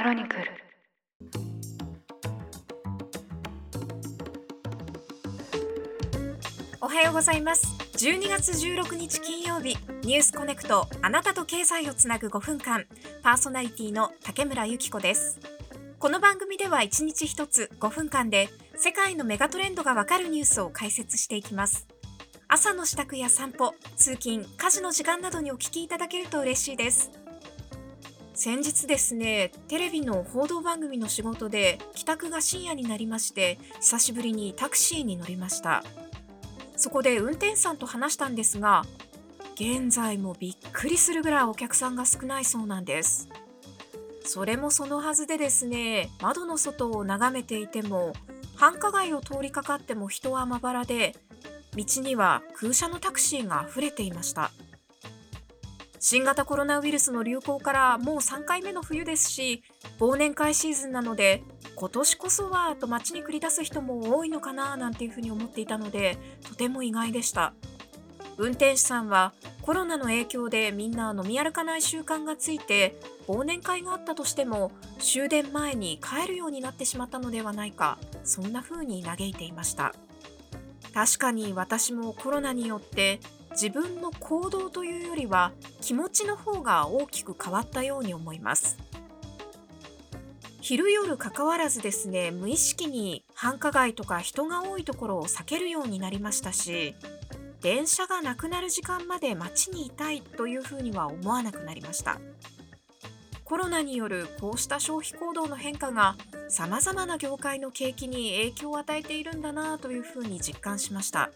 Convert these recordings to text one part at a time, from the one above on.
クロニクル。おはようございます。12月16日金曜日ニュースコネクトあなたと経済をつなぐ5分間パーソナリティの竹村由紀子です。この番組では1日1つ5分間で世界のメガトレンドがわかるニュースを解説していきます。朝の支度や散歩通勤家事の時間などにお聞きいただけると嬉しいです。先日ですねテレビの報道番組の仕事で帰宅が深夜になりまして久しぶりにタクシーに乗りました。そこで運転手さんと話したんですが現在もびっくりするぐらいお客さんが少ないそうなんです。それもそのはずでですね窓の外を眺めていても繁華街を通りかかっても人はまばらで道には空車のタクシーが溢れていました。新型コロナウイルスの流行からもう3回目の冬ですし忘年会シーズンなので今年こそはと街に繰り出す人も多いのかななんていうふうに思っていたのでとても意外でした。運転手さんはコロナの影響でみんな飲み歩かない習慣がついて忘年会があったとしても終電前に帰るようになってしまったのではないかそんな風に嘆いていました。確かに私もコロナによって自分の行動というよりは気持ちの方が大きく変わったように思います。昼夜関わらずですね無意識に繁華街とか人が多いところを避けるようになりましたし電車がなくなる時間まで街にいたいというふうには思わなくなりました。コロナによるこうした消費行動の変化がさまざまな業界の景気に影響を与えているんだなというふうに実感しました。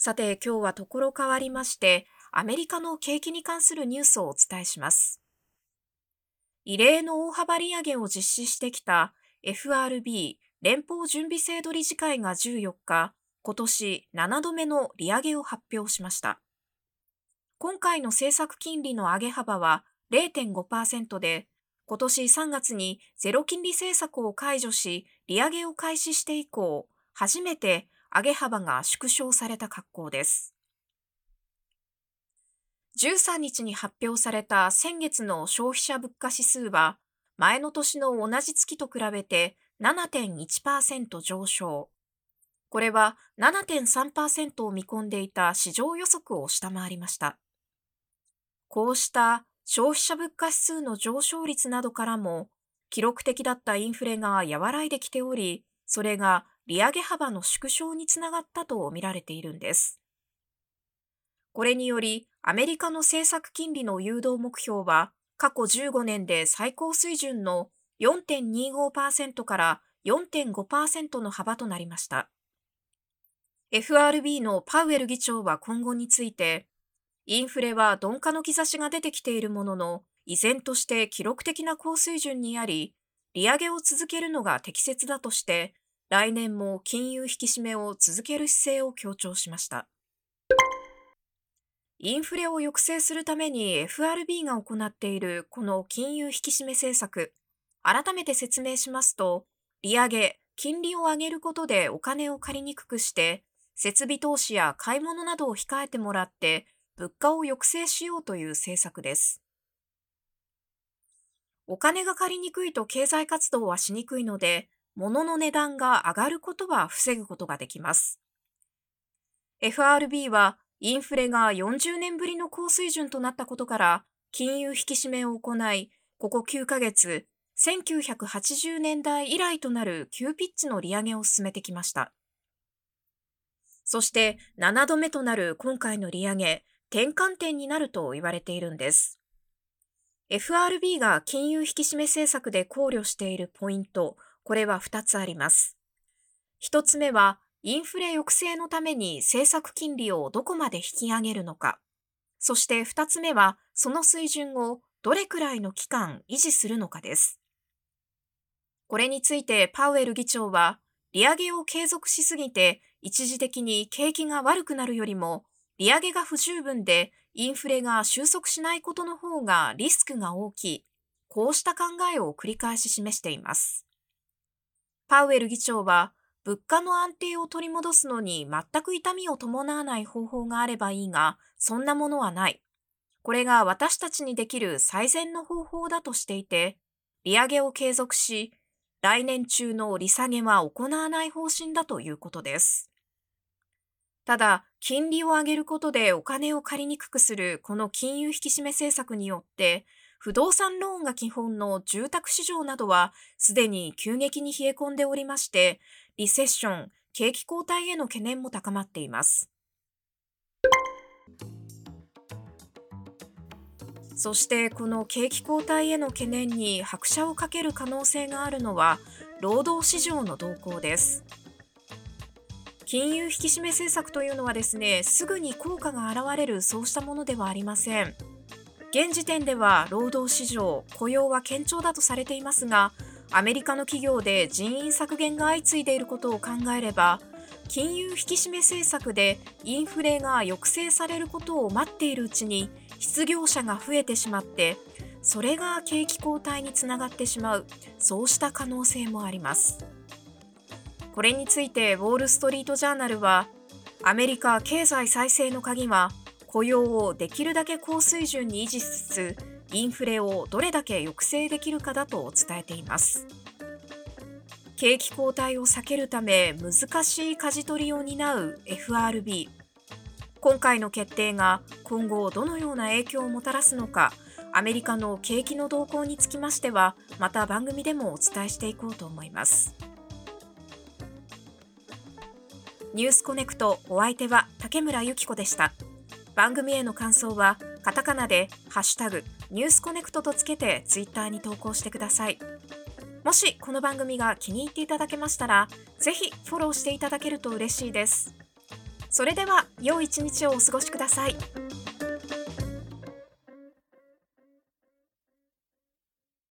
さて今日はところ変わりまして、アメリカの景気に関するニュースをお伝えします。異例の大幅利上げを実施してきた FRB 連邦準備制度理事会が14日、今年7度目の利上げを発表しました。今回の政策金利の上げ幅は0.5%で、今年3月にゼロ金利政策を解除し、利上げを開始して以降、初めて上げ幅が縮小された格好です。13日に発表された先月の消費者物価指数は、前の年の同じ月と比べて7.1%上昇。これは7.3%を見込んでいた市場予測を下回りました。こうした消費者物価指数の上昇率などからも、記録的だったインフレが和らいできており、それが利上げ幅の縮小につながったと見られているんです。これにより、アメリカの政策金利の誘導目標は、過去15年で最高水準の4.25%から4.5%の幅となりました。FRB のパウエル議長は今後について、インフレは鈍化の兆しが出てきているものの、依然として記録的な高水準にあり、利上げを続けるのが適切だとして、来年も金融引き締めを続ける姿勢を強調しました。インフレを抑制するために FRB が行っているこの金融引き締め政策、改めて説明しますと、利上げ、金利を上げることでお金を借りにくくして、設備投資や買い物などを控えてもらって、物価を抑制しようという政策です。お金が借りにくいと経済活動はしにくいので、物の値段が上がることは防ぐことができます。FRB はインフレが40年ぶりの高水準となったことから金融引き締めを行い、ここ9ヶ月、1980年代以来となる急ピッチの利上げを進めてきました。そして7度目となる今回の利上げ、転換点になると言われているんです。FRB が金融引き締め政策で考慮しているポイント、これは2つあります。1つ目は、インフレ抑制のために政策金利をどこまで引き上げるのか。そして2つ目は、その水準をどれくらいの期間維持するのかです。これについてパウエル議長は、利上げを継続しすぎて一時的に景気が悪くなるよりも、利上げが不十分でインフレが収束しないことの方がリスクが大きい。こうした考えを繰り返し示しています。パウエル議長は、物価の安定を取り戻すのに全く痛みを伴わない方法があればいいが、そんなものはない。これが私たちにできる最善の方法だとしていて、利上げを継続し、来年中の利下げは行わない方針だということです。ただ、金利を上げることでお金を借りにくくするこの金融引き締め政策によって、不動産ローンが基本の住宅市場などはすでに急激に冷え込んでおりまして、リセッション、景気後退への懸念も高まっています。そしてこの景気後退への懸念に拍車をかける可能性があるのは労働市場の動向です。金融引き締め政策というのはですね、すぐに効果が現れるそうしたものではありません。現時点では労働市場、雇用は堅調だとされていますが、アメリカの企業で人員削減が相次いでいることを考えれば、金融引き締め政策でインフレが抑制されることを待っているうちに失業者が増えてしまってそれが景気後退につながってしまう。そうした可能性もあります。これについてウォール・ストリート・ジャーナルはアメリカ経済再生の鍵は雇用をできるだけ高水準に維持しつつインフレをどれだけ抑制できるかだと伝えています。景気後退を避けるため難しい舵取りを担う FRB 今回の決定が今後どのような影響をもたらすのかアメリカの景気の動向につきましてはまた番組でもお伝えしていこうと思います。ニュースコネクトお相手は竹村由紀子でした。番組への感想はカタカナでハッシュタグニュースコネクトとつけてツイッターに投稿してくださいもしこの番組が気に入っていただけましたらぜひフォローしていただけると嬉しいですそれでは良い一日をお過ごしください。